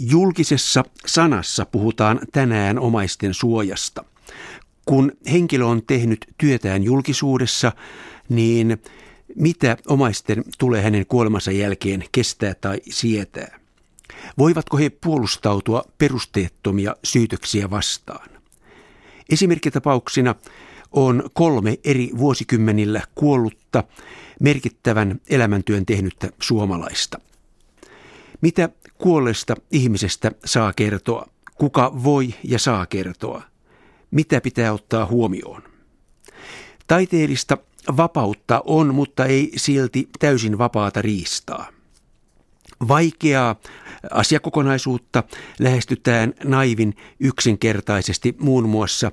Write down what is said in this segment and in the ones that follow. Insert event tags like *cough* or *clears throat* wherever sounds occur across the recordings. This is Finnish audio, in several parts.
Julkisessa sanassa puhutaan tänään omaisten suojasta. Kun henkilö on tehnyt työtään julkisuudessa, niin mitä omaisten tulee hänen kuolemansa jälkeen kestää tai sietää? Voivatko he puolustautua perusteettomia syytöksiä vastaan? Esimerkkitapauksina on kolme eri vuosikymmenillä kuollutta merkittävän elämäntyön tehnyttä suomalaista. Mitä kuolleesta ihmisestä saa kertoa? Kuka voi ja saa kertoa? Mitä pitää ottaa huomioon? Taiteellista vapautta on, mutta ei silti täysin vapaata riistaa. Vaikeaa asiakokonaisuutta lähestytään naivin yksinkertaisesti muun muassa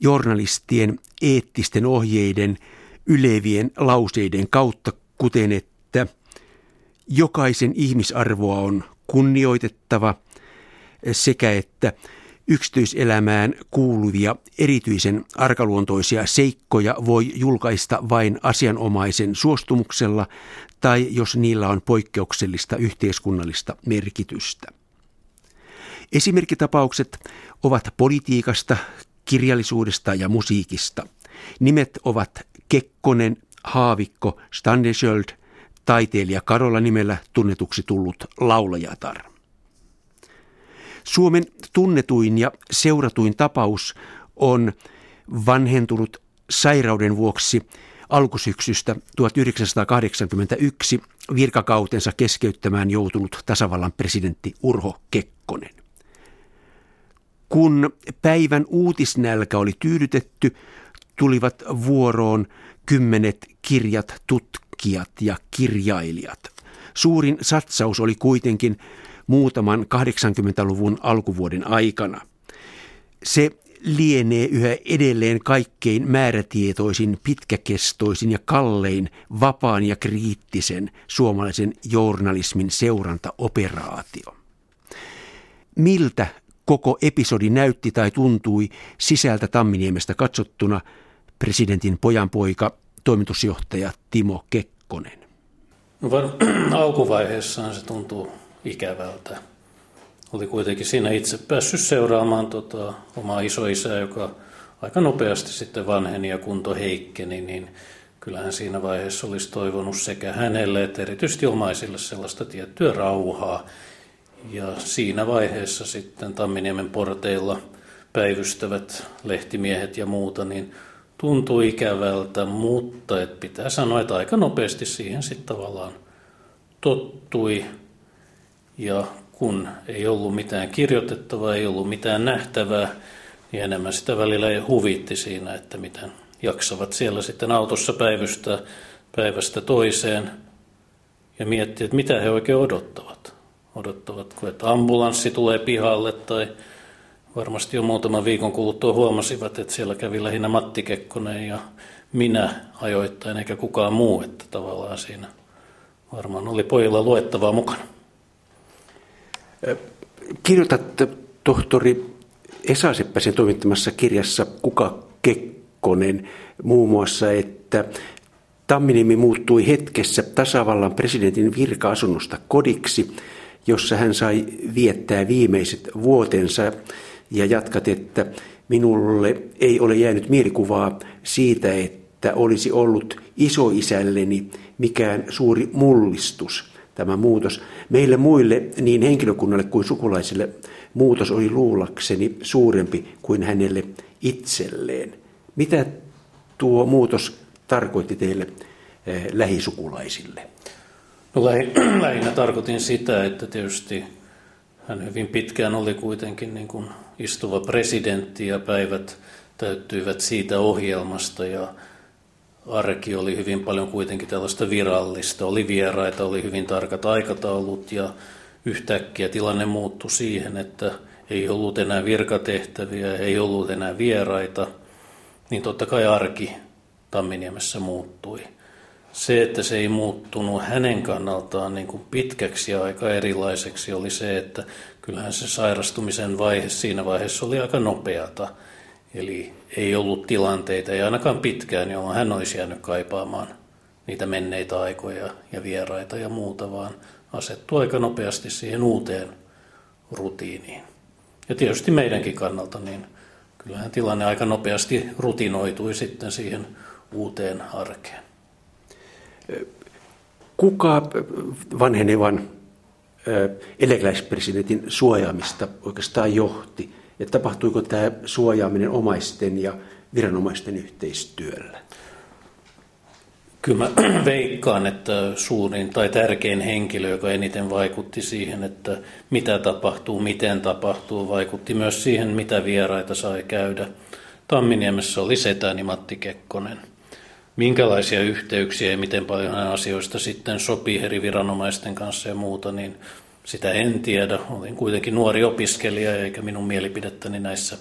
journalistien eettisten ohjeiden ylevien lauseiden kautta, kuten että jokaisen ihmisarvoa on kunnioitettava sekä että yksityiselämään kuuluvia erityisen arkaluontoisia seikkoja voi julkaista vain asianomaisen suostumuksella tai jos niillä on poikkeuksellista yhteiskunnallista merkitystä. Esimerkkitapaukset ovat politiikasta, kirjallisuudesta ja musiikista. Nimet ovat Kekkonen, Haavikko, Standesjöld, taiteilija Karola nimellä tunnetuksi tullut laulajatar. Suomen tunnetuin ja seuratuin tapaus on vanhentunut sairauden vuoksi alkusyksystä 1981 virkakautensa keskeyttämään joutunut tasavallan presidentti Urho Kekkonen. Kun päivän uutisnälkä oli tyydytetty, tulivat vuoroon kymmenet kirjat, tutkijat ja kirjailijat. Suurin satsaus oli kuitenkin muutaman 80-luvun alkuvuoden aikana. Se lienee yhä edelleen kaikkein määrätietoisin, pitkäkestoisin ja kallein vapaan ja kriittisen suomalaisen journalismin seurantaoperaatio. Miltä koko episodi näytti tai tuntui sisältä Tamminiemestä katsottuna presidentin pojanpoika, toimitusjohtaja Timo Kekkonen? No var- *clears throat* alkuvaiheessaan se tuntuu ikävältä. Oli kuitenkin siinä itse päässyt seuraamaan tota, omaa isoisää, joka aika nopeasti sitten vanheni ja kunto heikkeni, niin kyllähän siinä vaiheessa olisi toivonut sekä hänelle että erityisesti omaisille sellaista tiettyä rauhaa. Ja siinä vaiheessa sitten Tamminiemen porteilla päivystävät lehtimiehet ja muuta, niin tuntui ikävältä, mutta et pitää sanoa, että aika nopeasti siihen sitten tavallaan tottui. Ja kun ei ollut mitään kirjoitettavaa, ei ollut mitään nähtävää, niin enemmän sitä välillä huvitti siinä, että miten jaksavat siellä sitten autossa päivystää päivästä toiseen ja miettiä, että mitä he oikein odottavat. Odottavatko, että ambulanssi tulee pihalle tai varmasti jo muutaman viikon kuluttua huomasivat, että siellä kävi lähinnä Matti Kekkonen ja minä ajoittain eikä kukaan muu, että tavallaan siinä varmaan oli pojilla luettavaa mukana. Kirjoitat tohtori Esa Seppäsen toimittamassa kirjassa Kuka Kekkonen muun muassa, että Tamminimi muuttui hetkessä tasavallan presidentin virka-asunnosta kodiksi, jossa hän sai viettää viimeiset vuotensa ja jatkat, että minulle ei ole jäänyt mielikuvaa siitä, että olisi ollut isoisälleni mikään suuri mullistus – tämä muutos. Meille muille, niin henkilökunnalle kuin sukulaisille, muutos oli luulakseni suurempi kuin hänelle itselleen. Mitä tuo muutos tarkoitti teille eh, lähisukulaisille? No *clears throat* lähinnä tarkoitin sitä, että tietysti hän hyvin pitkään oli kuitenkin niin kuin istuva presidentti ja päivät täyttyivät siitä ohjelmasta ja arki oli hyvin paljon kuitenkin tällaista virallista. Oli vieraita, oli hyvin tarkat aikataulut ja yhtäkkiä tilanne muuttui siihen, että ei ollut enää virkatehtäviä, ei ollut enää vieraita, niin totta kai arki Tamminiemessä muuttui. Se, että se ei muuttunut hänen kannaltaan niin kuin pitkäksi ja aika erilaiseksi, oli se, että kyllähän se sairastumisen vaihe siinä vaiheessa oli aika nopeata. Eli ei ollut tilanteita, ei ainakaan pitkään, jolloin hän olisi jäänyt kaipaamaan niitä menneitä aikoja ja vieraita ja muuta, vaan asettua aika nopeasti siihen uuteen rutiiniin. Ja tietysti meidänkin kannalta, niin kyllähän tilanne aika nopeasti rutinoitui sitten siihen uuteen arkeen. Kuka vanhenevan eläkeläispresidentin suojaamista oikeastaan johti? Ja tapahtuiko tämä suojaaminen omaisten ja viranomaisten yhteistyöllä? Kyllä mä *clears throat* veikkaan, että suurin tai tärkein henkilö, joka eniten vaikutti siihen, että mitä tapahtuu, miten tapahtuu, vaikutti myös siihen, mitä vieraita sai käydä. Tamminiemessä oli setäni Matti Kekkonen. Minkälaisia yhteyksiä ja miten paljon hän asioista sitten sopii eri viranomaisten kanssa ja muuta, niin sitä en tiedä. Olin kuitenkin nuori opiskelija eikä minun mielipidettäni näissä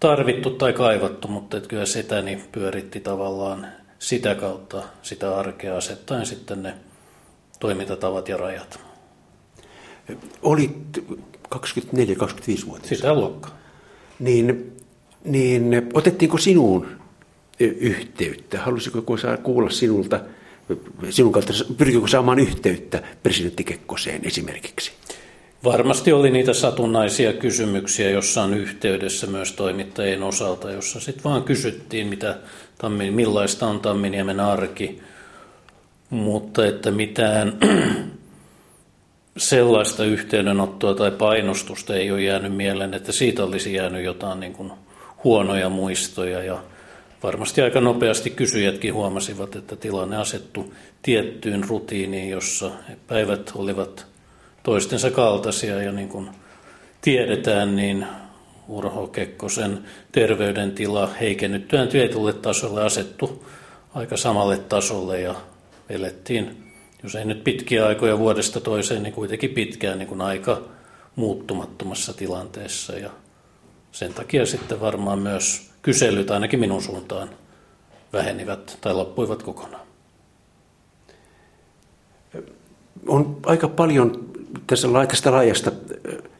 tarvittu tai kaivattu, mutta että kyllä setäni pyöritti tavallaan sitä kautta sitä arkea asettaen sitten ne toimintatavat ja rajat. Olit 24-25-vuotias. Sitä luokkaa. Niin, niin otettiinko sinuun yhteyttä? Halusiko kuulla sinulta, sinun kautta, pyrkikö saamaan yhteyttä presidentti Kekkoseen esimerkiksi? Varmasti oli niitä satunnaisia kysymyksiä jossain yhteydessä myös toimittajien osalta, jossa sitten vaan kysyttiin, mitä Tammin, millaista on Tamminiemen arki, mutta että mitään *clears throat* sellaista yhteydenottoa tai painostusta ei ole jäänyt mieleen, että siitä olisi jäänyt jotain niin kuin huonoja muistoja ja varmasti aika nopeasti kysyjätkin huomasivat, että tilanne asettu tiettyyn rutiiniin, jossa päivät olivat toistensa kaltaisia ja niin kuin tiedetään, niin Urho Kekkosen terveydentila heikennyttyään tietylle tasolle asettu aika samalle tasolle ja elettiin, jos ei nyt pitkiä aikoja vuodesta toiseen, niin kuitenkin pitkään niin kuin aika muuttumattomassa tilanteessa. Ja sen takia sitten varmaan myös kyselyt ainakin minun suuntaan vähenivät tai loppuivat kokonaan. On aika paljon tässä tästä laajasta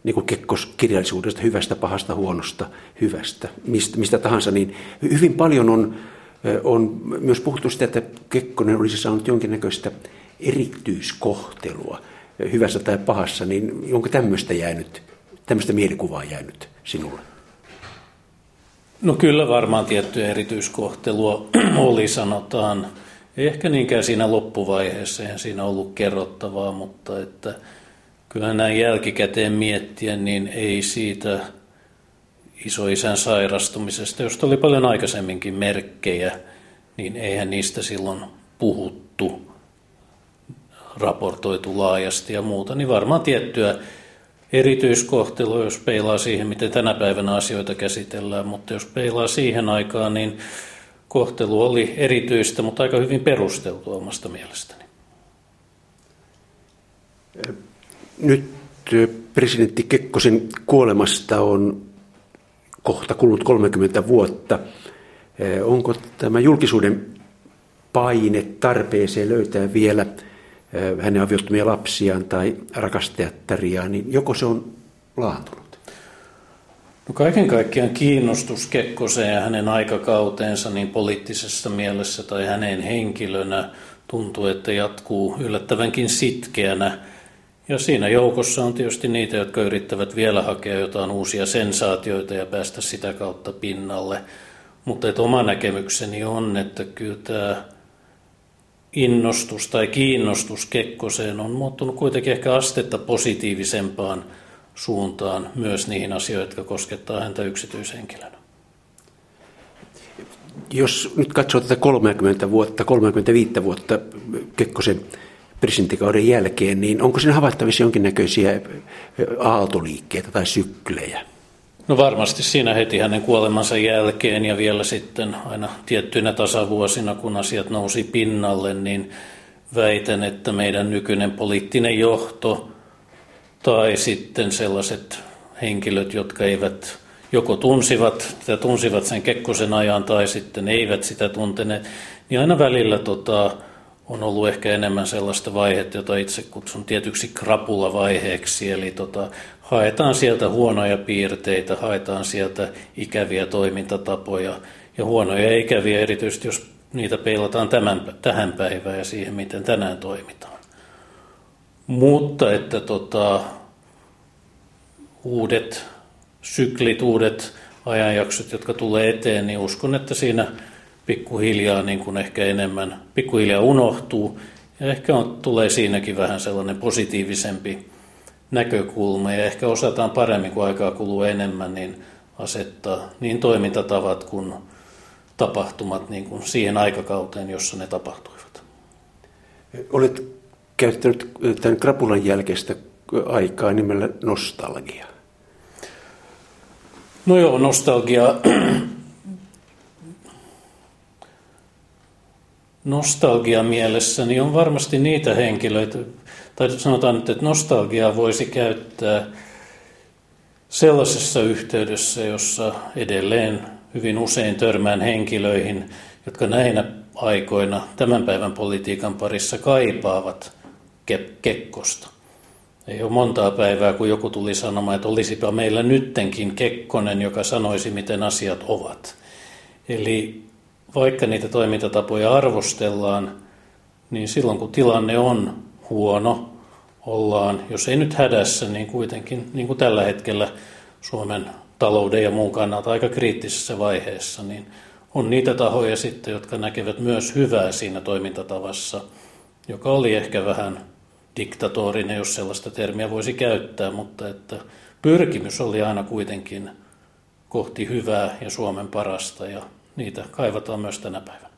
niin kuin kekkoskirjallisuudesta, hyvästä, pahasta, huonosta, hyvästä, mistä, mistä tahansa, niin hyvin paljon on, on myös puhuttu sitä, että Kekkonen olisi saanut jonkinnäköistä erityiskohtelua hyvässä tai pahassa, niin onko tämmöistä jäänyt, tämmöistä mielikuvaa jäänyt sinulle? No kyllä varmaan tiettyä erityiskohtelua *clears throat* oli, sanotaan. Ehkä niinkään siinä loppuvaiheessa, eihän siinä ollut kerrottavaa, mutta että kyllä näin jälkikäteen miettiä, niin ei siitä isoisän sairastumisesta, josta oli paljon aikaisemminkin merkkejä, niin eihän niistä silloin puhuttu, raportoitu laajasti ja muuta, niin varmaan tiettyä erityiskohtelua, jos peilaa siihen, miten tänä päivänä asioita käsitellään, mutta jos peilaa siihen aikaan, niin kohtelu oli erityistä, mutta aika hyvin perusteltua omasta mielestäni. Nyt presidentti Kekkosen kuolemasta on kohta kulunut 30 vuotta. Onko tämä julkisuuden paine tarpeeseen löytää vielä hänen aviottomia lapsiaan tai rakastajattariaan, niin joko se on laantunut? No kaiken kaikkiaan kiinnostus Kekkoseen ja hänen aikakauteensa niin poliittisessa mielessä tai hänen henkilönä tuntuu, että jatkuu yllättävänkin sitkeänä – ja siinä joukossa on tietysti niitä, jotka yrittävät vielä hakea jotain uusia sensaatioita ja päästä sitä kautta pinnalle. Mutta että oma näkemykseni on, että kyllä tämä innostus tai kiinnostus Kekkoseen on muuttunut kuitenkin ehkä astetta positiivisempaan suuntaan myös niihin asioihin, jotka koskettaa häntä yksityishenkilönä. Jos nyt katsoo tätä 30 vuotta, 35 vuotta Kekkosen presidenttikauden jälkeen, niin onko siinä havaittavissa jonkinnäköisiä aaltoliikkeitä tai syklejä? No varmasti siinä heti hänen kuolemansa jälkeen ja vielä sitten aina tiettyinä tasavuosina, kun asiat nousi pinnalle, niin väitän, että meidän nykyinen poliittinen johto tai sitten sellaiset henkilöt, jotka eivät joko tunsivat, tai tunsivat sen Kekkosen ajan tai sitten eivät sitä tunteneet, niin aina välillä tota, on ollut ehkä enemmän sellaista vaihetta, jota itse kutsun tietyksi krapulavaiheeksi, eli tota, haetaan sieltä huonoja piirteitä, haetaan sieltä ikäviä toimintatapoja ja huonoja ja ikäviä erityisesti, jos niitä peilataan tämän, tähän päivään ja siihen, miten tänään toimitaan. Mutta että tota, uudet syklit, uudet ajanjaksot, jotka tulee eteen, niin uskon, että siinä pikkuhiljaa niin kuin ehkä enemmän, pikkuhiljaa unohtuu. Ja ehkä on, tulee siinäkin vähän sellainen positiivisempi näkökulma ja ehkä osataan paremmin, kun aikaa kuluu enemmän, niin asettaa niin toimintatavat kuin tapahtumat niin kuin siihen aikakauteen, jossa ne tapahtuivat. Olet käyttänyt tämän krapulan jälkeistä aikaa nimellä nostalgia. No joo, nostalgia. Nostalgia mielessäni on varmasti niitä henkilöitä, tai sanotaan nyt, että nostalgiaa voisi käyttää sellaisessa yhteydessä, jossa edelleen hyvin usein törmään henkilöihin, jotka näinä aikoina tämän päivän politiikan parissa kaipaavat ke- Kekkosta. Ei ole montaa päivää, kun joku tuli sanomaan, että olisipa meillä nyttenkin Kekkonen, joka sanoisi, miten asiat ovat. Eli vaikka niitä toimintatapoja arvostellaan, niin silloin kun tilanne on huono, ollaan, jos ei nyt hädässä, niin kuitenkin niin kuin tällä hetkellä Suomen talouden ja muun kannalta aika kriittisessä vaiheessa, niin on niitä tahoja sitten, jotka näkevät myös hyvää siinä toimintatavassa, joka oli ehkä vähän diktatorinen, jos sellaista termiä voisi käyttää, mutta että pyrkimys oli aina kuitenkin kohti hyvää ja Suomen parasta ja niitä kaivataan myös tänä päivänä.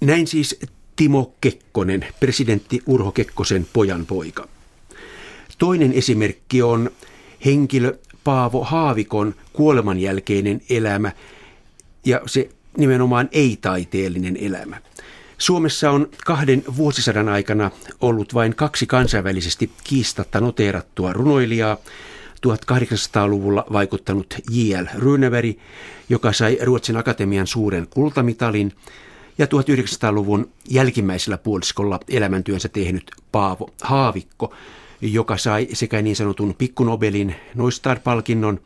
Näin siis Timo Kekkonen, presidentti Urho Kekkosen pojan poika. Toinen esimerkki on henkilö Paavo Haavikon kuoleman jälkeinen elämä ja se nimenomaan ei-taiteellinen elämä. Suomessa on kahden vuosisadan aikana ollut vain kaksi kansainvälisesti kiistatta noteerattua runoilijaa. 1800-luvulla vaikuttanut J.L. Runeberg, joka sai Ruotsin akatemian suuren kultamitalin, ja 1900-luvun jälkimmäisellä puoliskolla elämäntyönsä tehnyt Paavo Haavikko, joka sai sekä niin sanotun pikkunobelin Noistar-palkinnon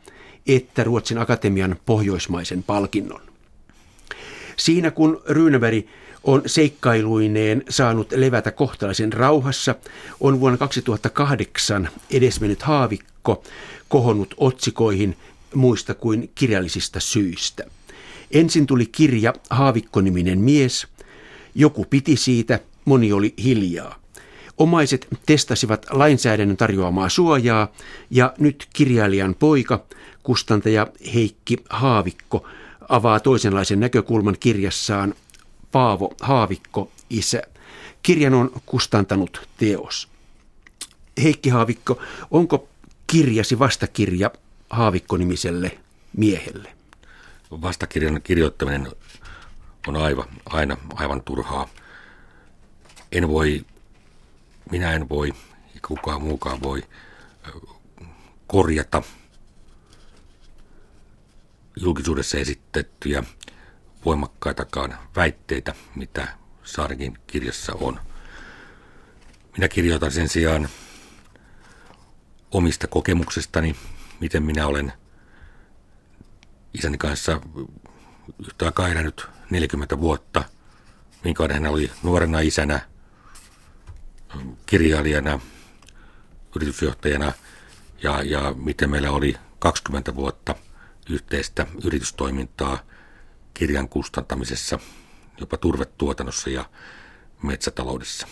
että Ruotsin akatemian pohjoismaisen palkinnon. Siinä kun Ryynäväri on seikkailuineen saanut levätä kohtalaisen rauhassa, on vuonna 2008 edesmennyt haavikko kohonnut otsikoihin muista kuin kirjallisista syistä. Ensin tuli kirja Haavikko-niminen mies. Joku piti siitä, moni oli hiljaa. Omaiset testasivat lainsäädännön tarjoamaa suojaa ja nyt kirjailijan poika, kustantaja Heikki Haavikko, avaa toisenlaisen näkökulman kirjassaan Paavo Haavikko, isä. Kirjan on kustantanut teos. Heikki Haavikko, onko kirjasi vastakirja Haavikko-nimiselle miehelle? Vastakirjan kirjoittaminen on aivan, aina aivan turhaa. En voi minä en voi, eikä kukaan muukaan voi korjata julkisuudessa esitettyjä voimakkaitakaan väitteitä, mitä Saarikin kirjassa on. Minä kirjoitan sen sijaan omista kokemuksestani, miten minä olen isäni kanssa yhtä aikaa elänyt 40 vuotta, minkä hän oli nuorena isänä – kirjailijana, yritysjohtajana ja, ja miten meillä oli 20 vuotta yhteistä yritystoimintaa kirjan kustantamisessa, jopa turvetuotannossa ja metsätaloudessa.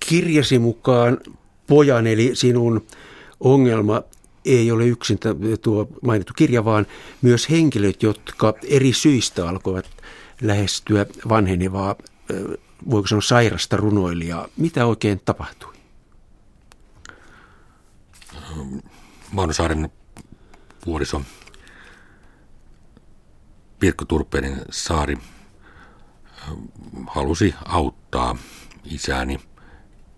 Kirjasi mukaan pojan eli sinun ongelma ei ole yksin tuo mainittu kirja, vaan myös henkilöt, jotka eri syistä alkoivat lähestyä vanhenevaa voiko sanoa sairasta runoilijaa. Mitä oikein tapahtui? Maunosaaren puoliso Pirkko Turpeinen Saari halusi auttaa isääni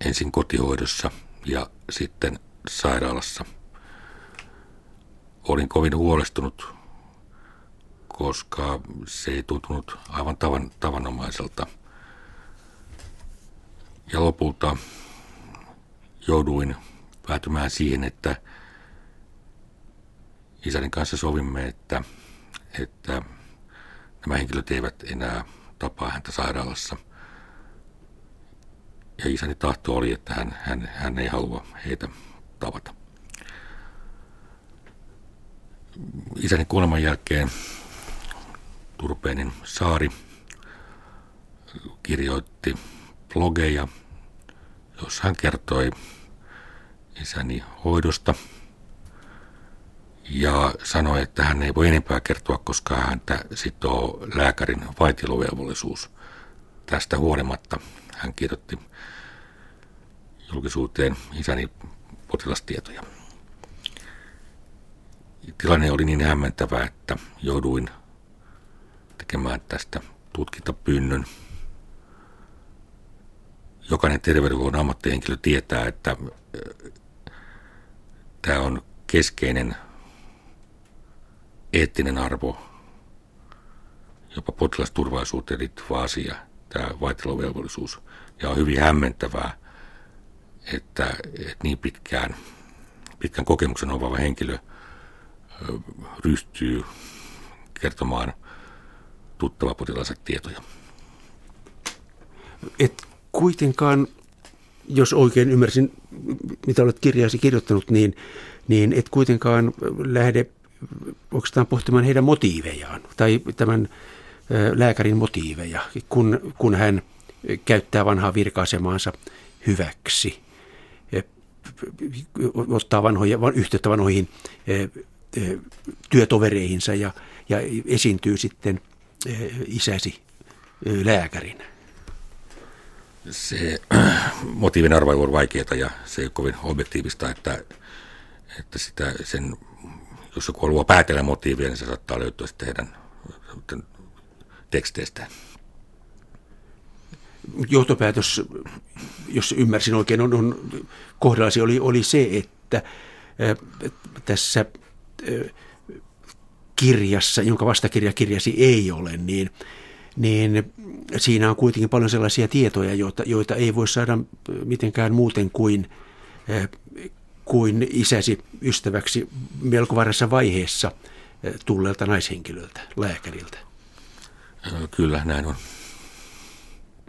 ensin kotihoidossa ja sitten sairaalassa. Olin kovin huolestunut, koska se ei tuntunut aivan tavan, tavanomaiselta – ja lopulta jouduin päätymään siihen, että isäni kanssa sovimme, että, että nämä henkilöt eivät enää tapaa häntä sairaalassa. Ja isäni tahto oli, että hän, hän, hän ei halua heitä tavata. Isäni kuoleman jälkeen Turpeenin Saari kirjoitti blogeja, jossa hän kertoi isäni hoidosta ja sanoi, että hän ei voi enempää kertoa, koska häntä sitoo lääkärin vaitilovelvollisuus. Tästä huolimatta hän kirjoitti julkisuuteen isäni potilastietoja. Tilanne oli niin hämmentävä, että jouduin tekemään tästä tutkintapyynnön. Jokainen terveydenhuollon ammattihenkilö tietää, että äh, tämä on keskeinen eettinen arvo, jopa potilasturvallisuuteen liittyvä asia, tämä vaitilovelvollisuus. Ja on hyvin hämmentävää, että, että niin pitkään, pitkän kokemuksen omaava henkilö ryhtyy kertomaan tuttava potilaansa tietoja. Et kuitenkaan, jos oikein ymmärsin, mitä olet kirjaasi kirjoittanut, niin, niin et kuitenkaan lähde oikeastaan pohtimaan heidän motiivejaan tai tämän lääkärin motiiveja, kun, kun hän käyttää vanhaa virka-asemaansa hyväksi, ottaa vanhoja, yhteyttä vanhoihin työtovereihinsa ja, ja esiintyy sitten isäsi lääkärinä. Se *clears throat* motiivin arvailu on vaikeaa ja se ei ole kovin objektiivista, että, että sitä, sen, jos joku haluaa päätellä motiivia, niin se saattaa löytyä sitten heidän teksteistä. Johtopäätös, jos ymmärsin oikein, on, on kohdallasi oli, oli se, että tässä kirjassa, jonka vastakirja kirjasi ei ole, niin, niin siinä on kuitenkin paljon sellaisia tietoja, joita, joita ei voi saada mitenkään muuten kuin, kuin isäsi ystäväksi melko varassa vaiheessa tulleelta naishenkilöltä, lääkäriltä. Kyllä, näin on.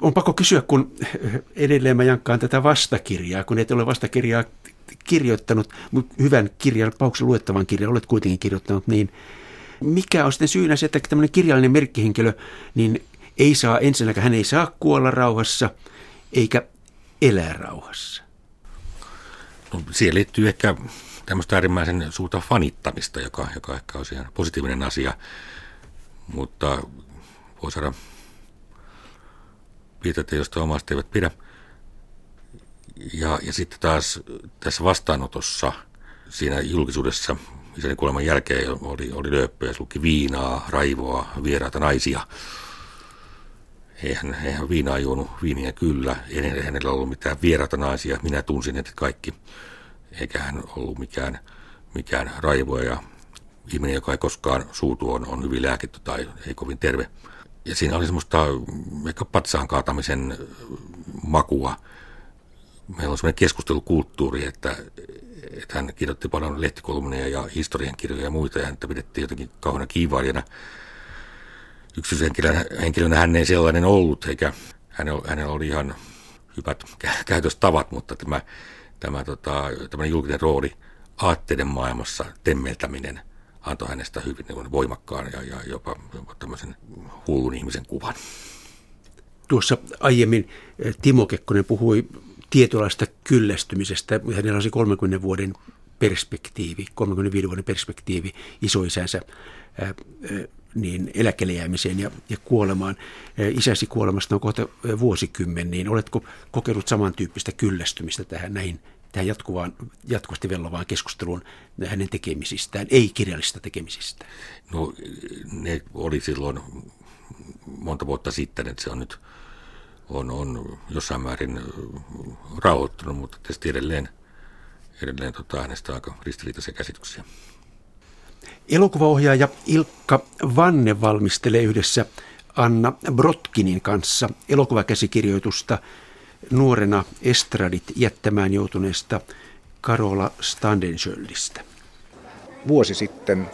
On pakko kysyä, kun edelleen mä jankkaan tätä vastakirjaa, kun et ole vastakirjaa kirjoittanut, mutta hyvän kirjan, pauksen luettavan kirjan olet kuitenkin kirjoittanut, niin mikä on sitten syynä se, että tämmöinen kirjallinen merkkihenkilö, niin ei saa ensinnäkään, hän ei saa kuolla rauhassa, eikä elää rauhassa? No, siihen liittyy ehkä tämmöistä äärimmäisen suurta fanittamista, joka, joka ehkä on ihan positiivinen asia, mutta voi saada viitata, josta omasta eivät pidä. Ja, ja sitten taas tässä vastaanotossa, siinä julkisuudessa, isäni kuoleman jälkeen oli, oli lööppöjä, luki viinaa, raivoa, vieraita naisia. Eihän, eihän viinaa juonut viiniä kyllä, ei hänellä ollut mitään vieraita naisia, minä tunsin että kaikki. Eikä hän ollut mikään, mikään raivoja ja ihminen, joka ei koskaan suutu, on, on hyvin lääkitty tai ei kovin terve. Ja siinä oli semmoista ehkä patsaan kaatamisen makua. Meillä on semmoinen keskustelukulttuuri, että, että hän kirjoitti paljon lehtikolumneja ja historiankirjoja ja muita, ja häntä pidettiin jotenkin kauheana kiivailijana. Yksityishenkilönä hän ei sellainen ollut, eikä hänellä, oli ihan hyvät käytöstavat, mutta tämä, tämä tota, julkinen rooli aatteiden maailmassa temmeltäminen – antoi hänestä hyvin niin voimakkaan ja, ja jopa, jopa tämmöisen hullun ihmisen kuvan. Tuossa aiemmin eh, Timo Kekkonen puhui tietynlaista kyllästymisestä. Hänellä olisi 30 vuoden perspektiivi, 35 vuoden perspektiivi isoisänsä eh, eh, niin eläkkeelle jäämiseen ja, ja kuolemaan. Isäsi kuolemasta on kohta vuosikymmen, niin oletko kokenut samantyyppistä kyllästymistä tähän näihin tähän jatkuvaan, jatkuvasti vellovaan keskusteluun hänen tekemisistään, ei kirjallista tekemisistä? No ne oli silloin monta vuotta sitten, että se on nyt on, on jossain määrin rauhoittunut, mutta tietysti edelleen, edelleen tota, aika ristiriitaisia käsityksiä. Elokuvaohjaaja Ilkka Vanne valmistelee yhdessä Anna Brotkinin kanssa elokuvakäsikirjoitusta – nuorena estradit jättämään joutuneesta Karola Standenschöldistä. Vuosi sitten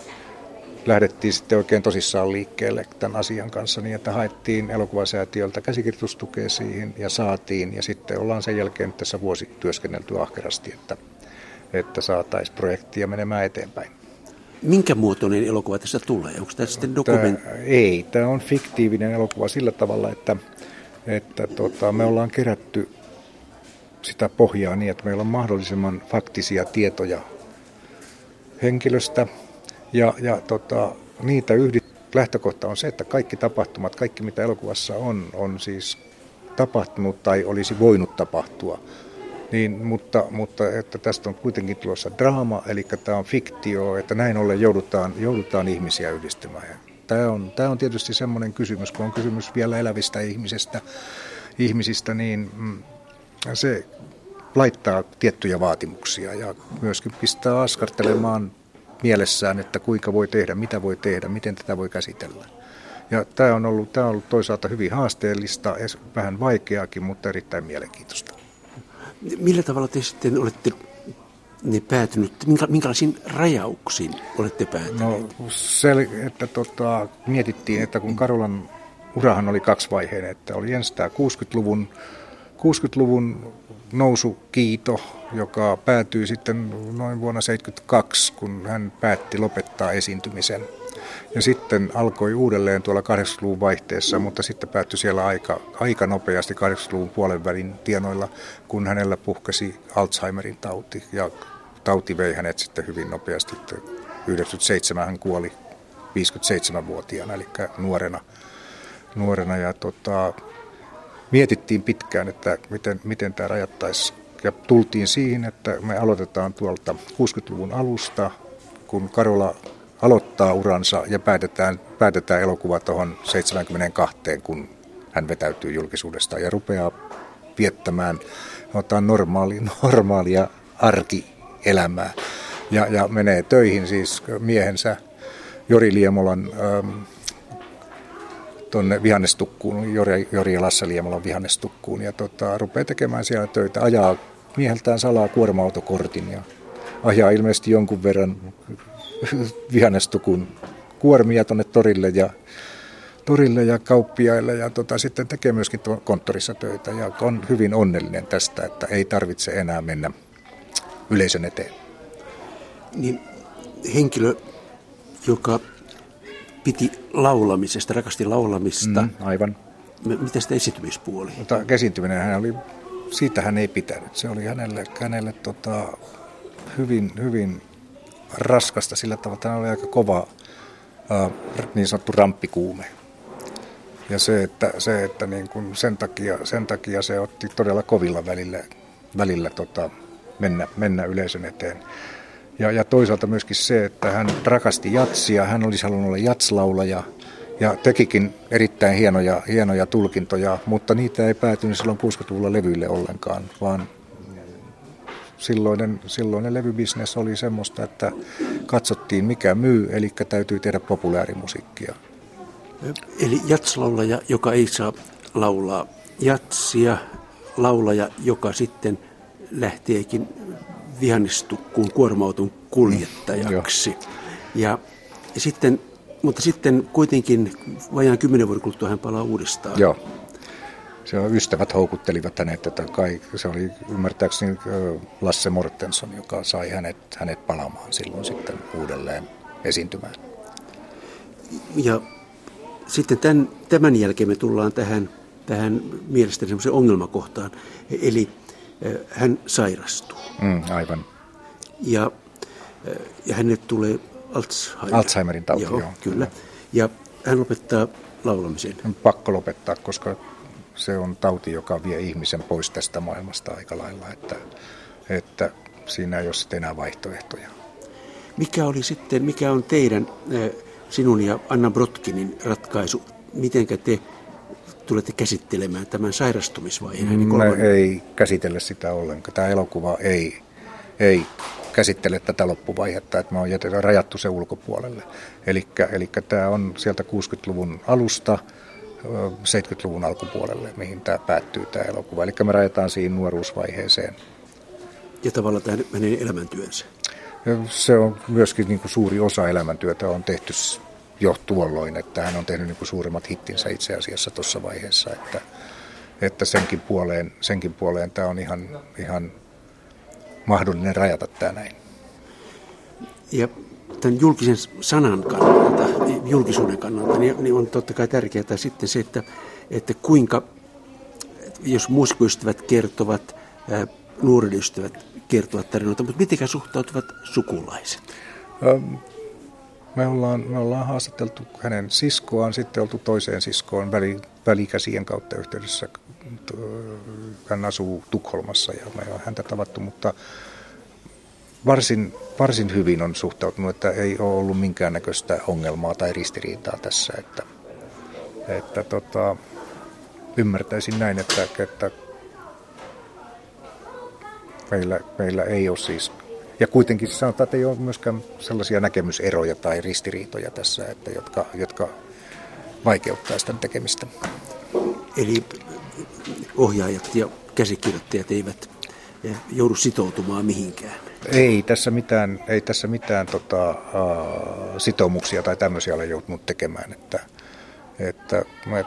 lähdettiin sitten oikein tosissaan liikkeelle tämän asian kanssa niin, että haettiin elokuvasäätiöltä käsikirjoitustukea siihen ja saatiin. Ja sitten ollaan sen jälkeen tässä vuosi työskennelty ahkerasti, että että saataisiin projektia menemään eteenpäin. Minkä muotoinen elokuva tässä tulee? Onko tämä sitten dokumentti? Ei, tämä on fiktiivinen elokuva sillä tavalla, että, että tota, me ollaan kerätty sitä pohjaa niin, että meillä on mahdollisimman faktisia tietoja henkilöstä ja, ja tota, niitä yhdit, lähtökohta on se, että kaikki tapahtumat, kaikki mitä elokuvassa on, on siis tapahtunut tai olisi voinut tapahtua. Niin, mutta, mutta että tästä on kuitenkin tulossa draama, eli tämä on fiktio, että näin ollen joudutaan, joudutaan ihmisiä yhdistymään. Tämä on, tämä on tietysti semmoinen kysymys, kun on kysymys vielä elävistä ihmisistä, ihmisistä niin mm, se laittaa tiettyjä vaatimuksia ja myöskin pistää askartelemaan mielessään, että kuinka voi tehdä, mitä voi tehdä, miten tätä voi käsitellä. Ja tämä on ollut, tämä on ollut toisaalta hyvin haasteellista, vähän vaikeaakin, mutta erittäin mielenkiintoista. Millä tavalla te sitten olette ne päätynyt, minkälaisiin rajauksiin olette päätyneet? No sel, että tota, mietittiin, että kun Karolan urahan oli kaksivaiheinen, että oli ensin tämä 60-luvun, 60-luvun nousukiito, joka päätyi sitten noin vuonna 1972, kun hän päätti lopettaa esiintymisen. Ja sitten alkoi uudelleen tuolla 80-luvun vaihteessa, mutta sitten päättyi siellä aika, aika nopeasti 80-luvun puolen välin tienoilla, kun hänellä puhkesi Alzheimerin tauti. Ja tauti vei hänet sitten hyvin nopeasti. 97 hän kuoli 57-vuotiaana, eli nuorena. nuorena ja tota, mietittiin pitkään, että miten, miten tämä rajattaisiin. Ja tultiin siihen, että me aloitetaan tuolta 60-luvun alusta, kun Karola aloittaa uransa ja päätetään, päätetään elokuva tuohon 72, kun hän vetäytyy julkisuudesta ja rupeaa viettämään otetaan normaali, normaalia arkielämää. Ja, ja menee töihin siis miehensä Jori Liemolan ähm, tuonne vihannestukkuun, Jori, Jori Lassa Liemolan vihannestukkuun ja tota, rupeaa tekemään siellä töitä, ajaa mieheltään salaa kuorma-autokortin ja ajaa ilmeisesti jonkun verran vihannestukun kuormia tuonne torille ja, torille ja kauppiaille ja tota, sitten tekee myöskin konttorissa töitä ja on hyvin onnellinen tästä, että ei tarvitse enää mennä yleisön eteen. Niin henkilö, joka piti laulamisesta, rakasti laulamista. Mm, aivan. Miten sitä esiintymispuoli? Mutta esiintyminen hän oli, siitä hän ei pitänyt. Se oli hänelle, hänelle tota, hyvin, hyvin raskasta sillä tavalla, että oli aika kova niin sanottu ramppikuume. Ja se, että, se, että niin kuin sen, takia, sen takia se otti todella kovilla välillä, välillä tota, mennä, mennä yleisön eteen. Ja, ja toisaalta myöskin se, että hän rakasti jatsia, hän olisi halunnut olla jatslaulaja ja tekikin erittäin hienoja, hienoja tulkintoja, mutta niitä ei päätynyt silloin 60-luvulla levyille ollenkaan, vaan silloinen, silloinen levybisnes oli semmoista, että katsottiin mikä myy, eli täytyy tehdä populaarimusiikkia. Eli jatslaulaja, joka ei saa laulaa jatsia, laulaja, joka sitten lähteekin vihannistukkuun kuorma-auton kuljettajaksi. Mm, ja, ja sitten, mutta sitten kuitenkin vajaan kymmenen vuoden kuluttua hän palaa uudestaan. Joo. Se ystävät houkuttelivat hänet, että kai, se oli ymmärtääkseni Lasse Mortenson, joka sai hänet, hänet palaamaan silloin sitten uudelleen esiintymään. Ja sitten tämän, tämän jälkeen me tullaan tähän, tähän mielestäni semmoiseen ongelmakohtaan, eli hän sairastuu. Mm, aivan. Ja, ja hänelle tulee Alzheimer. Alzheimerin tauti, joo, joo. Kyllä. Ja hän lopettaa laulamisen. On pakko lopettaa, koska se on tauti, joka vie ihmisen pois tästä maailmasta aika lailla, että, että siinä ei ole sitten enää vaihtoehtoja. Mikä oli sitten, mikä on teidän, sinun ja Anna Brotkinin ratkaisu? Mitenkä te tulette käsittelemään tämän sairastumisvaiheen? Me niin ei käsitellä sitä ollenkaan. Tämä elokuva ei, ei käsittele tätä loppuvaihetta, että me on jätetty, rajattu se ulkopuolelle. Eli tämä on sieltä 60-luvun alusta 70-luvun alkupuolelle, mihin tämä päättyy tämä elokuva. Eli me rajataan siihen nuoruusvaiheeseen. Ja tavallaan tämä hänen elämäntyönsä. Se on myöskin niin kuin suuri osa elämäntyötä on tehty jo tuolloin, että hän on tehnyt niin kuin suurimmat hittinsä itse asiassa tuossa vaiheessa, että, että senkin, puoleen, senkin puoleen tämä on ihan, ihan mahdollinen rajata tämä näin. Ja tämän julkisen sanan kannalta, julkisuuden kannalta, niin, niin on totta kai tärkeää sitten se, että, että kuinka, jos muusikoystävät kertovat, nuoret ystävät kertovat tarinoita, mutta miten suhtautuvat sukulaiset? Me ollaan, me ollaan haastateltu hänen siskoaan, sitten oltu toiseen siskoon väli, välikäsien kautta yhteydessä. Hän asuu Tukholmassa ja me on häntä tavattu, mutta varsin, varsin hyvin on suhtautunut, että ei ole ollut minkäännäköistä ongelmaa tai ristiriitaa tässä. Että, että tota, ymmärtäisin näin, että, että meillä, meillä ei ole siis ja kuitenkin sanotaan, että ei ole myöskään sellaisia näkemyseroja tai ristiriitoja tässä, että jotka, jotka vaikeuttaa sitä tekemistä. Eli ohjaajat ja käsikirjoittajat eivät joudu sitoutumaan mihinkään. Ei tässä mitään, ei tässä mitään tota, uh, sitoumuksia tai tämmöisiä ole joutunut tekemään. Että, että me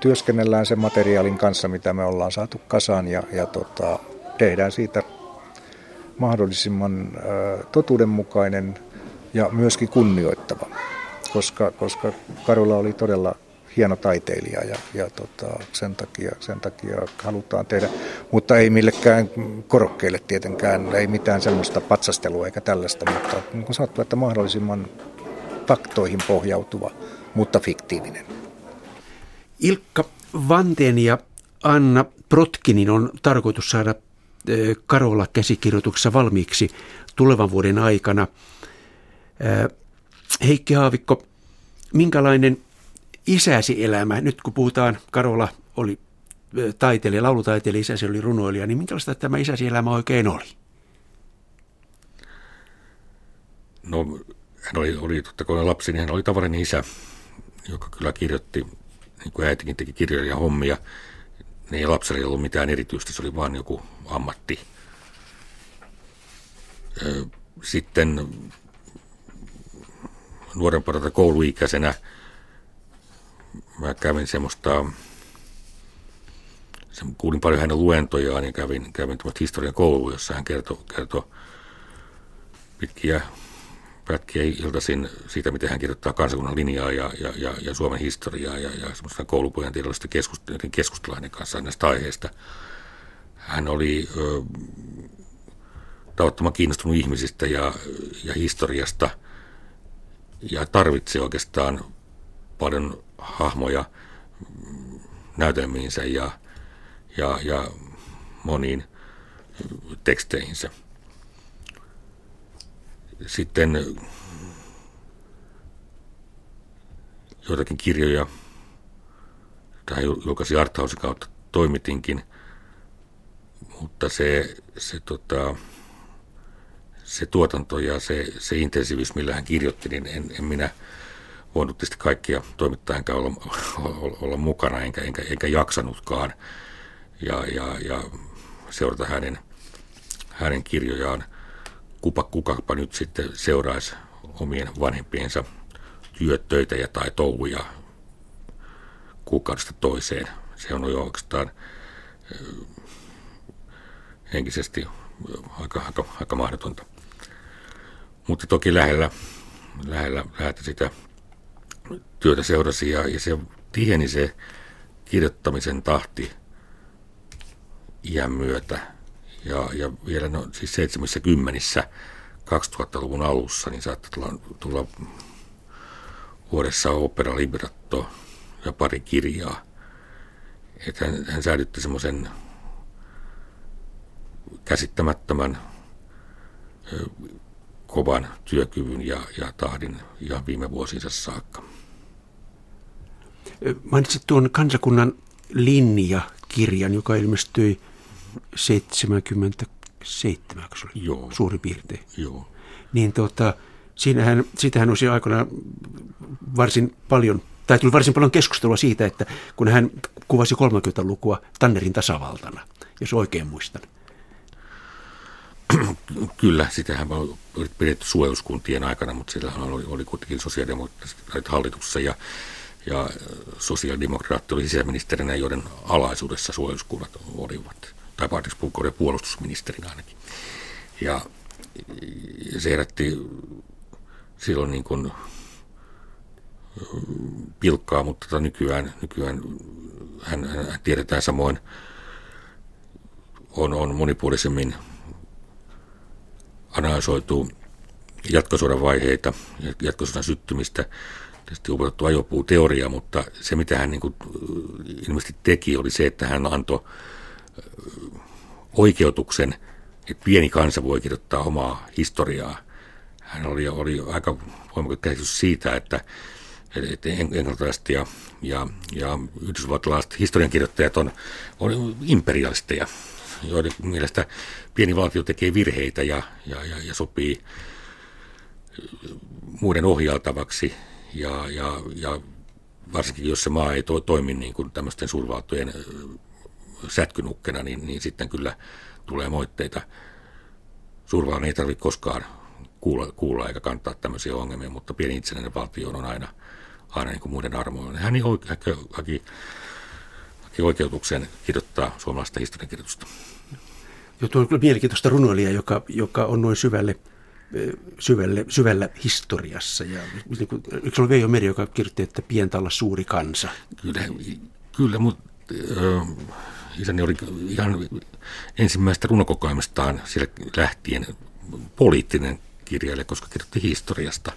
työskennellään sen materiaalin kanssa, mitä me ollaan saatu kasaan ja, ja tota, tehdään siitä mahdollisimman totuudenmukainen ja myöskin kunnioittava, koska, koska Karola oli todella hieno taiteilija ja, ja tota, sen, takia, sen takia halutaan tehdä, mutta ei millekään korokkeille tietenkään, ei mitään semmoista patsastelua eikä tällaista, mutta niin kuin sanottu, että mahdollisimman faktoihin pohjautuva, mutta fiktiivinen. Ilkka Vanteen ja Anna Protkinin on tarkoitus saada Karola käsikirjoituksessa valmiiksi tulevan vuoden aikana. Heikki Haavikko, minkälainen isäsi elämä, nyt kun puhutaan, Karola oli taiteilija, laulutaiteilija, isäsi oli runoilija, niin minkälaista tämä isäsi elämä oikein oli? No, hän oli, oli totta kai lapsi, niin hän oli tavallinen isä, joka kyllä kirjoitti, niin kuin äitikin teki kirjoja hommia ne ei lapsella ei ollut mitään erityistä, se oli vain joku ammatti. Sitten nuorempana kouluikäisenä mä kävin semmoista, kuulin paljon hänen luentojaan ja kävin, kävin historian koulu, jossa hän kertoi, kertoi pitkiä pätkiä iltaisin siitä, miten hän kirjoittaa kansakunnan linjaa ja, ja, ja, ja Suomen historiaa ja, ja semmoista koulupojan tiedollista hänen kanssaan näistä aiheista. Hän oli ö, tavattoman kiinnostunut ihmisistä ja, ja historiasta ja tarvitsi oikeastaan paljon hahmoja näytelmiinsä ja, ja, ja moniin teksteihinsä. Sitten joitakin kirjoja, tai julkaisi Arthausen kautta toimitinkin, mutta se, se, tota, se tuotanto ja se, se intensiivyys, millä hän kirjoitti, niin en, en minä voinut tietysti kaikkia toimittaa enkä olla, olla, olla mukana, enkä, enkä, enkä jaksanutkaan ja, ja, ja seurata hänen, hänen kirjojaan – kupa kukapa nyt sitten seuraisi omien vanhempiensa työtöitä ja tai touhuja kuukaudesta toiseen. Se on jo oikeastaan henkisesti aika, aika, aika mahdotonta. Mutta toki lähellä, lähellä, lähellä sitä työtä seurasi ja, ja se tieni se kirjoittamisen tahti iän myötä ja, ja vielä no, siis 70 2000-luvun alussa niin saattoi tulla, tulla vuodessa opera libretto ja pari kirjaa. Että hän, hän säilytti semmoisen käsittämättömän kovan työkyvyn ja, ja tahdin ihan viime vuosinsa saakka. Mainitsit tuon kansakunnan linja-kirjan, joka ilmestyi 77, se oli Joo. suurin piirtein. Joo. Niin tota, siinähän, siitähän olisi aikoinaan varsin paljon, tai tuli varsin paljon keskustelua siitä, että kun hän kuvasi 30-lukua Tannerin tasavaltana, jos oikein muistan. *clears throat* Kyllä, sitähän on pidetty suojeluskuntien aikana, mutta sillä oli, oli kuitenkin sosiaalidemokraattit hallituksessa ja, ja sosiaalidemokraatti oli sisäministerinä, joiden alaisuudessa suojeluskunnat olivat tai puolustusministerinä ainakin. Ja, ja se herätti silloin niin kuin pilkkaa, mutta tota nykyään, nykyään hän, hän tiedetään samoin, on, on monipuolisemmin analysoitu jatkosodan vaiheita, jatkosodan syttymistä, tietysti opetettu ajopuuteoria, mutta se mitä hän niin kuin, ilmeisesti teki oli se, että hän antoi oikeutuksen, että pieni kansa voi kirjoittaa omaa historiaa. Hän oli, oli aika voimakas käsitys siitä, että, että englantilaiset ja, ja, ja yhdysvaltalaiset historiankirjoittajat on, on imperialisteja, joiden mielestä pieni valtio tekee virheitä ja, ja, ja, ja sopii muiden ohjaltavaksi ja, ja, ja varsinkin jos se maa ei to, toimi niin kuin tämmöisten suurvaltojen sätkynukkena, niin, niin sitten kyllä tulee moitteita. Suurvallan ei tarvitse koskaan kuulla, kuulla eikä kantaa tämmöisiä ongelmia, mutta pieni itsenäinen valtio on aina, aina niin kuin muiden armoilla. Hän haki, haki, haki oikeutuksen kirjoittaa suomalaista historiankirjoitusta. Joo, tuo on kyllä mielenkiintoista runoilija, joka, joka on noin syvälle, syvälle, syvällä historiassa. Ja, niin kuin, yksi oli Veijo Meri, joka kirjoitti, että pientä olla suuri kansa. Kyllä, kyllä mutta äh, isäni oli ihan ensimmäistä runokokoelmastaan siellä lähtien poliittinen kirjailija, koska kirjoitti historiasta.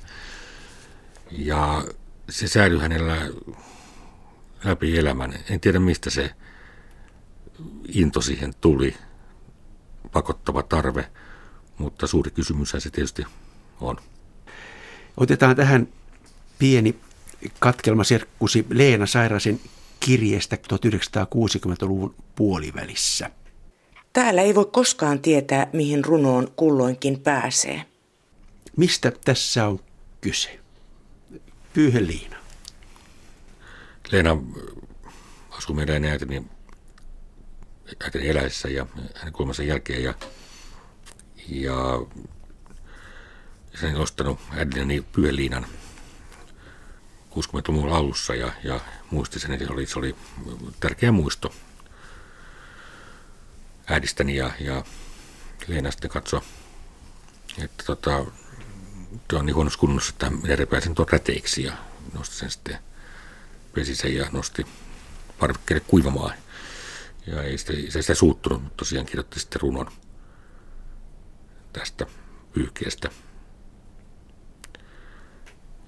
Ja se säilyi hänellä läpi elämän. En tiedä, mistä se into siihen tuli, pakottava tarve, mutta suuri kysymys se tietysti on. Otetaan tähän pieni katkelmaserkkusi Leena Sairasen kirjeestä 1960-luvun puolivälissä. Täällä ei voi koskaan tietää, mihin runoon kulloinkin pääsee. Mistä tässä on kyse? Pyyhe Liina. Leena asuu meidän äitini, äitini eläessä ja hänen kuolemansa jälkeen ja, ja sen ostanut äidini Pyyheliinan 60-luvun alussa ja, ja muisti sen, että se oli, se oli tärkeä muisto äidistäni ja, ja Leena sitten katsoi, että tota, tuo on niin huonossa kunnossa, että minä repäisin tuon räteiksi ja nosti sen sitten, pesi sen ja nosti parvekkeelle kuivamaan. Ja ei sitä, se sitä suuttunut, mutta tosiaan kirjoitti sitten runon tästä pyyhkeestä.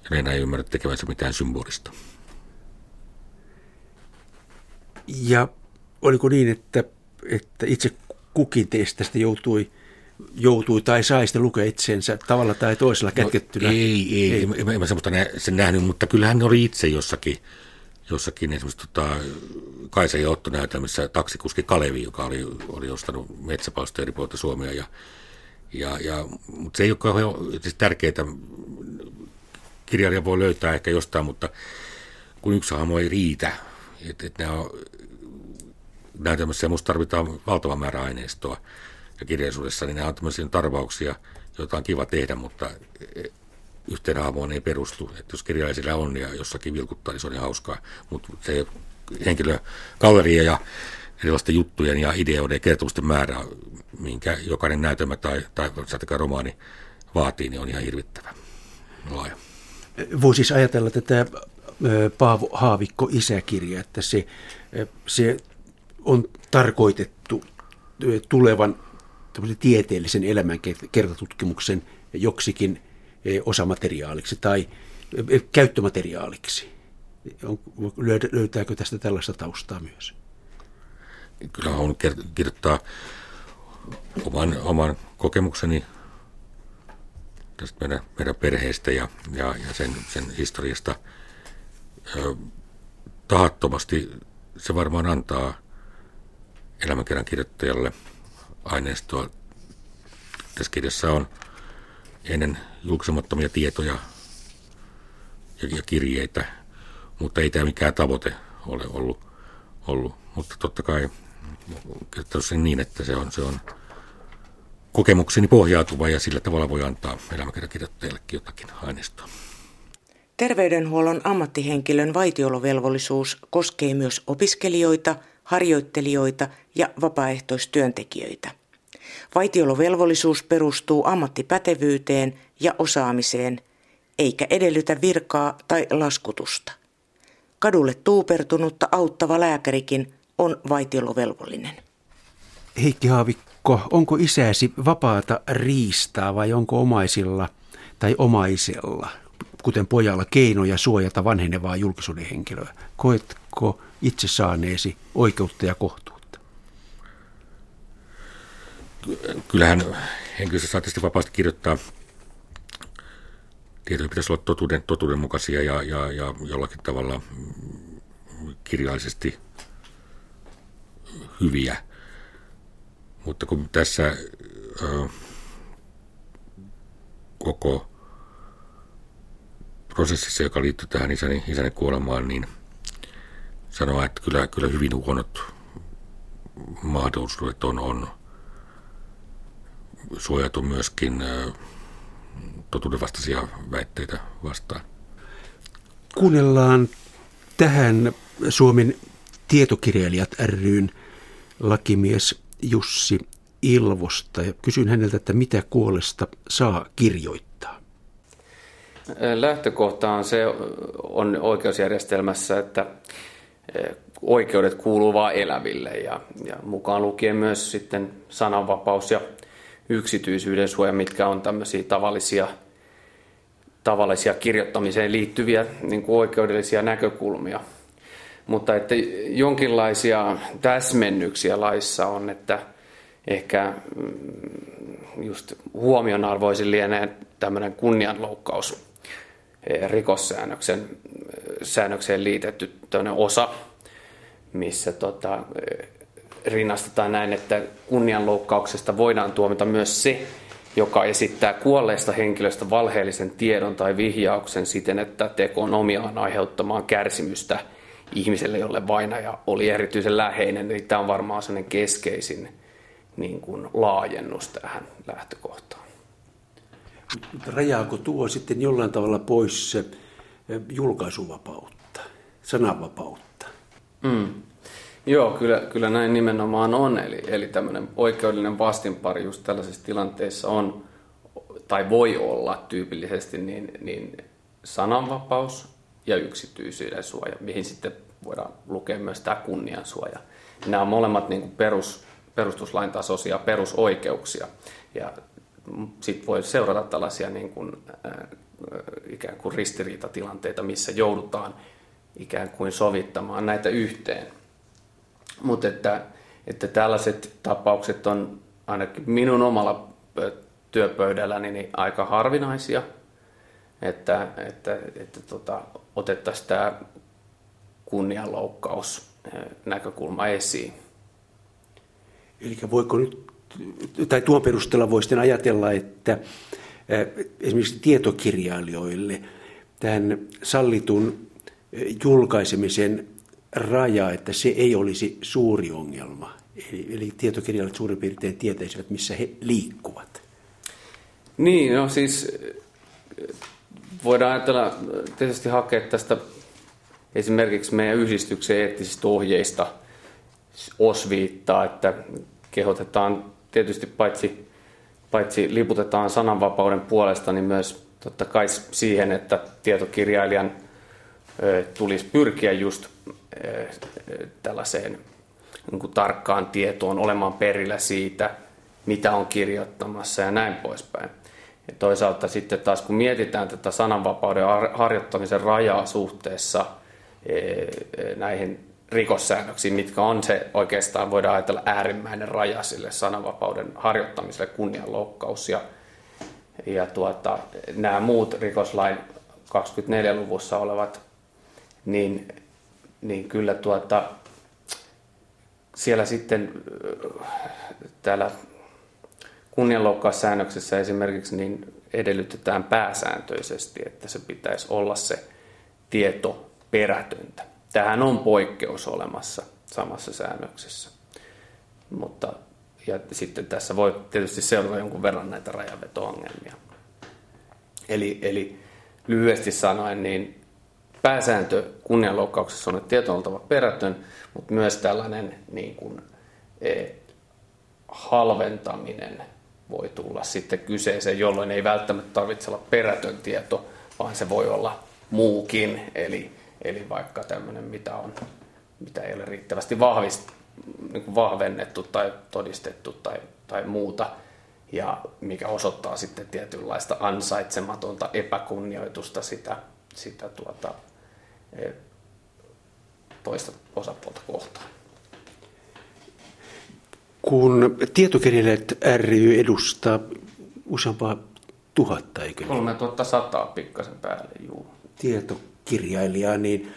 Ja Leena ei ymmärrä tekevänsä mitään symbolista. Ja oliko niin, että, että itse kukin teistä joutui joutui tai sai sitten lukea itsensä tavalla tai toisella no, kätkettynä? No, ei, ei, ei. En, en mä semmoista nä, sen nähnyt, mutta kyllähän hän oli itse jossakin, jossakin esimerkiksi tota, Kaisa ja Otto näytelmissä taksikuski Kalevi, joka oli, oli ostanut metsäpalstoja eri puolilta Suomea. Ja, ja, ja, mutta se ei ole kauhean siis tärkeää. Kirjailija voi löytää ehkä jostain, mutta kun yksi hahmo ei riitä, että et nämä on näytelmässä ja musta tarvitaan valtava määrä aineistoa ja kirjallisuudessa, niin nämä on tämmöisiä tarvauksia, joita on kiva tehdä, mutta yhteen hahmoon ei perustu. Että jos kirjailija on ja jossakin vilkuttaa, niin se on hauskaa. Mutta se henkilögalleria ja erilaisten juttujen ja ideoiden ja kertomusten määrä, minkä jokainen näytelmä tai, tai romaani vaatii, niin on ihan hirvittävä laaja. Voisi siis ajatella tätä Paavo Haavikko isäkirja, että se, se on tarkoitettu tulevan tieteellisen elämän kertatutkimuksen joksikin osamateriaaliksi tai käyttömateriaaliksi. Löytääkö tästä tällaista taustaa myös? Kyllä on kirjoittaa oman, oman kokemukseni tästä meidän, meidän perheestä ja, ja, ja sen, sen historiasta. tahattomasti se varmaan antaa elämänkerran kirjoittajalle aineistoa. Tässä kirjassa on ennen julkisemattomia tietoja ja, ja kirjeitä, mutta ei tämä mikään tavoite ole ollut. ollut. Mutta totta kai kirjoittanut sen niin, että se on, se on kokemukseni pohjautuva ja sillä tavalla voi antaa elämäkerrakirjoittajallekin jotakin aineistoa. Terveydenhuollon ammattihenkilön vaitiolovelvollisuus koskee myös opiskelijoita – harjoittelijoita ja vapaaehtoistyöntekijöitä. Vaitiolovelvollisuus perustuu ammattipätevyyteen ja osaamiseen, eikä edellytä virkaa tai laskutusta. Kadulle tuupertunutta auttava lääkärikin on vaitiolovelvollinen. Heikki Haavikko, onko isäsi vapaata riistaa vai onko omaisilla tai omaisella, kuten pojalla, keinoja suojata vanhenevaa julkisuuden henkilöä? Koetko itse saaneesi oikeutta ja kohtuutta? Kyllähän henkilössä saa tietysti vapaasti kirjoittaa. Tietoja pitäisi olla totuuden, totuudenmukaisia ja, ja, ja jollakin tavalla kirjallisesti hyviä. Mutta kun tässä ö, koko prosessissa, joka liittyy tähän isäni, isäni kuolemaan, niin sanoa, että kyllä, kyllä hyvin huonot mahdollisuudet on, on suojattu myöskin totuudenvastaisia väitteitä vastaan. Kuunnellaan tähän Suomen tietokirjailijat ryn lakimies Jussi Ilvosta ja kysyn häneltä, että mitä kuolesta saa kirjoittaa. Lähtökohta on se on oikeusjärjestelmässä, että eh, oikeudet kuuluu vain eläville ja, ja mukaan lukien myös sitten sananvapaus ja yksityisyyden suoja, mitkä on tämmöisiä tavallisia, tavallisia kirjoittamiseen liittyviä niin kuin oikeudellisia näkökulmia. Mutta että jonkinlaisia täsmennyksiä laissa on, että ehkä mm, just huomionarvoisin lienee tämmöinen kunnianloukkaus eh, rikossäännöksen eh, säännökseen liitetty osa, missä tota, eh, rinnastetaan näin, että kunnianloukkauksesta voidaan tuomita myös se, joka esittää kuolleesta henkilöstä valheellisen tiedon tai vihjauksen siten, että teko on omiaan aiheuttamaan kärsimystä ihmiselle, jolle vainaja oli erityisen läheinen. Eli tämä on varmaan sellainen keskeisin niin kuin laajennus tähän lähtökohtaan. Rajaako tuo sitten jollain tavalla pois se julkaisuvapautta, sananvapautta? Mm. Joo, kyllä, kyllä näin nimenomaan on. Eli, eli tämmöinen oikeudellinen vastinpari just tällaisessa tilanteessa on, tai voi olla tyypillisesti, niin, niin sananvapaus ja yksityisyyden suoja, mihin sitten voidaan lukea myös tämä kunniansuoja. Nämä on molemmat niin kuin perus, perustuslain tasoisia perusoikeuksia. Ja sitten voi seurata tällaisia niin kuin, äh, ikään kuin ristiriitatilanteita, missä joudutaan ikään kuin sovittamaan näitä yhteen. Mutta että, että tällaiset tapaukset on ainakin minun omalla työpöydälläni niin aika harvinaisia, että, että, että tota, otettaisiin tämä kunnianloukkaus näkökulma esiin. Eli voiko nyt, tai tuon perusteella voisi ajatella, että esimerkiksi tietokirjailijoille tämän sallitun julkaisemisen raja, että se ei olisi suuri ongelma. Eli, eli tietokirjailijat suurin piirtein tietäisivät, missä he liikkuvat. Niin, no siis voidaan ajatella tietysti hakea tästä esimerkiksi meidän yhdistyksen eettisistä ohjeista osviittaa, että kehotetaan tietysti paitsi, paitsi liputetaan sananvapauden puolesta, niin myös totta kai siihen, että tietokirjailijan tulisi pyrkiä just tällaiseen niin kuin tarkkaan tietoon, olemaan perillä siitä, mitä on kirjoittamassa ja näin poispäin. Ja toisaalta sitten taas kun mietitään tätä sananvapauden harjoittamisen rajaa suhteessa näihin rikossäännöksiin, mitkä on se oikeastaan voidaan ajatella äärimmäinen raja sille sananvapauden harjoittamiselle, kunnianloukkaus ja, ja tuota, nämä muut rikoslain 24-luvussa olevat, niin niin kyllä tuota, siellä sitten täällä kunnianloukkaussäännöksessä esimerkiksi niin edellytetään pääsääntöisesti, että se pitäisi olla se tieto perätöntä. Tähän on poikkeus olemassa samassa säännöksessä. Mutta, ja sitten tässä voi tietysti seurata jonkun verran näitä rajaveto-ongelmia. Eli, eli lyhyesti sanoen, niin pääsääntö kunnianloukkauksessa on, että tieto on oltava perätön, mutta myös tällainen niin kuin, e, halventaminen voi tulla sitten kyseeseen, jolloin ei välttämättä tarvitse olla perätön tieto, vaan se voi olla muukin, eli, eli vaikka tämmöinen, mitä, on, mitä ei ole riittävästi vahvist, niin vahvennettu tai todistettu tai, tai muuta, ja mikä osoittaa sitten tietynlaista ansaitsematonta epäkunnioitusta sitä, sitä tuota, e, toista osapuolta kohtaan. Kun tietokirjailijat ry edustaa useampaa tuhatta, eikö niin? 3100 pikkasen päälle, juu. Tietokirjailijaa, niin,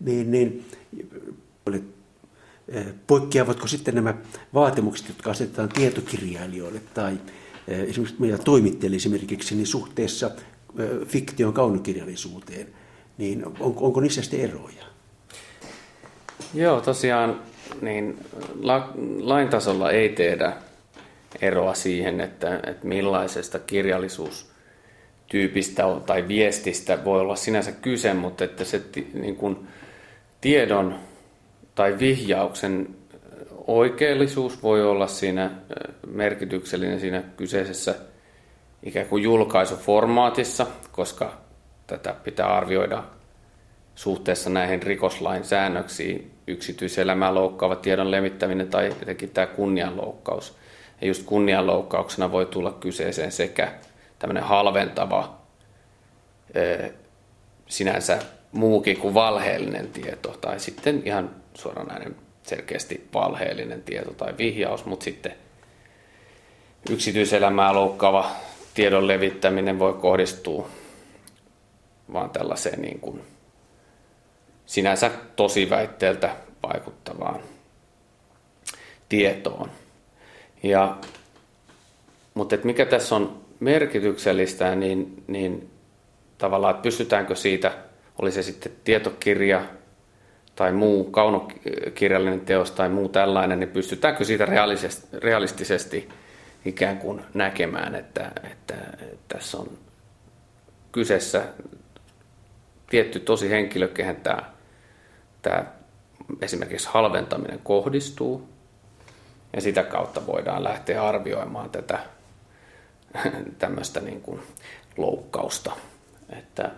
niin, niin eh, poikkeavatko sitten nämä vaatimukset, jotka asetetaan tietokirjailijoille tai eh, esimerkiksi meidän toimittajille esimerkiksi niin suhteessa eh, fiktion kaunokirjallisuuteen, niin onko, onko niissä sitten eroja? Joo, tosiaan niin la, lain tasolla ei tehdä eroa siihen, että, että millaisesta kirjallisuustyypistä tai viestistä voi olla sinänsä kyse, mutta että se niin kuin, tiedon tai vihjauksen oikeellisuus voi olla siinä merkityksellinen siinä kyseisessä ikään kuin julkaisuformaatissa, koska tätä pitää arvioida suhteessa näihin rikoslain säännöksiin yksityiselämää loukkaava tiedon levittäminen tai jotenkin tämä kunnianloukkaus. Ja just kunnianloukkauksena voi tulla kyseeseen sekä tämmöinen halventava sinänsä muukin kuin valheellinen tieto tai sitten ihan suoranainen selkeästi valheellinen tieto tai vihjaus, mutta sitten yksityiselämää loukkaava tiedon levittäminen voi kohdistua vaan tällaiseen niin kuin sinänsä tosi väitteeltä vaikuttavaan tietoon. Ja, mutta et mikä tässä on merkityksellistä, niin, niin tavallaan, että pystytäänkö siitä, oli se sitten tietokirja tai muu kaunokirjallinen teos tai muu tällainen, niin pystytäänkö siitä realistisesti ikään kuin näkemään, että, että, että tässä on kyseessä tietty tosi henkilö, kehen tämä tämä esimerkiksi halventaminen kohdistuu, ja sitä kautta voidaan lähteä arvioimaan tätä *laughs* tämmöistä niin kuin loukkausta. Että,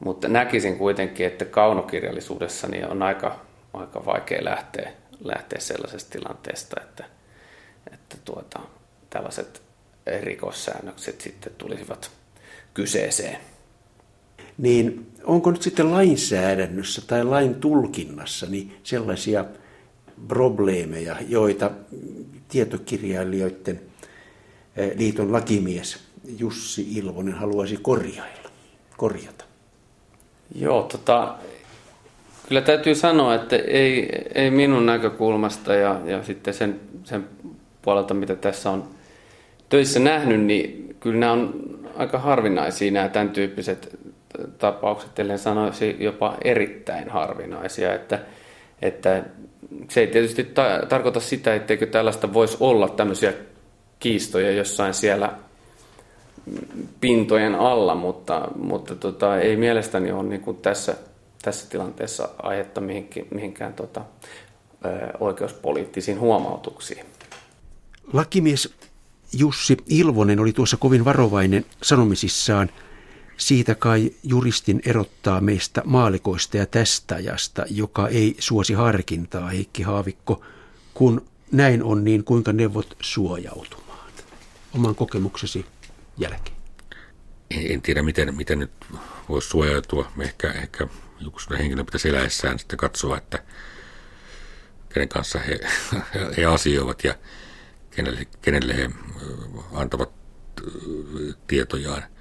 mutta näkisin kuitenkin, että kaunokirjallisuudessa niin on aika, aika vaikea lähteä, lähteä sellaisesta tilanteesta, että, että tuota, tällaiset rikossäännökset sitten tulisivat kyseeseen niin onko nyt sitten lainsäädännössä tai lain tulkinnassa niin sellaisia probleemeja, joita tietokirjailijoiden eh, liiton lakimies Jussi Ilvonen haluaisi korjailla, korjata? Joo, tota, kyllä täytyy sanoa, että ei, ei minun näkökulmasta ja, ja sitten sen, sen puolelta, mitä tässä on töissä nähnyt, niin kyllä nämä on aika harvinaisia nämä tämän tyyppiset tapaukset, ellen sanoisi jopa erittäin harvinaisia, että, että se ei tietysti ta- tarkoita sitä, etteikö tällaista voisi olla tämmöisiä kiistoja jossain siellä pintojen alla, mutta, mutta tota, ei mielestäni ole niin kuin tässä, tässä tilanteessa aihetta mihinkään, mihinkään tota, oikeuspoliittisiin huomautuksiin. Lakimies Jussi Ilvonen oli tuossa kovin varovainen sanomisissaan – siitä kai juristin erottaa meistä maalikoista ja tästä ajasta, joka ei suosi harkintaa, Heikki Haavikko. Kun näin on, niin kuinka neuvot suojautumaan oman kokemuksesi jälkeen? En tiedä, miten, miten nyt voisi suojautua. Ehkä, ehkä joku henkilö pitäisi eläessään sitten katsoa, että kenen kanssa he, he asioivat ja kenelle, kenelle he antavat tietojaan.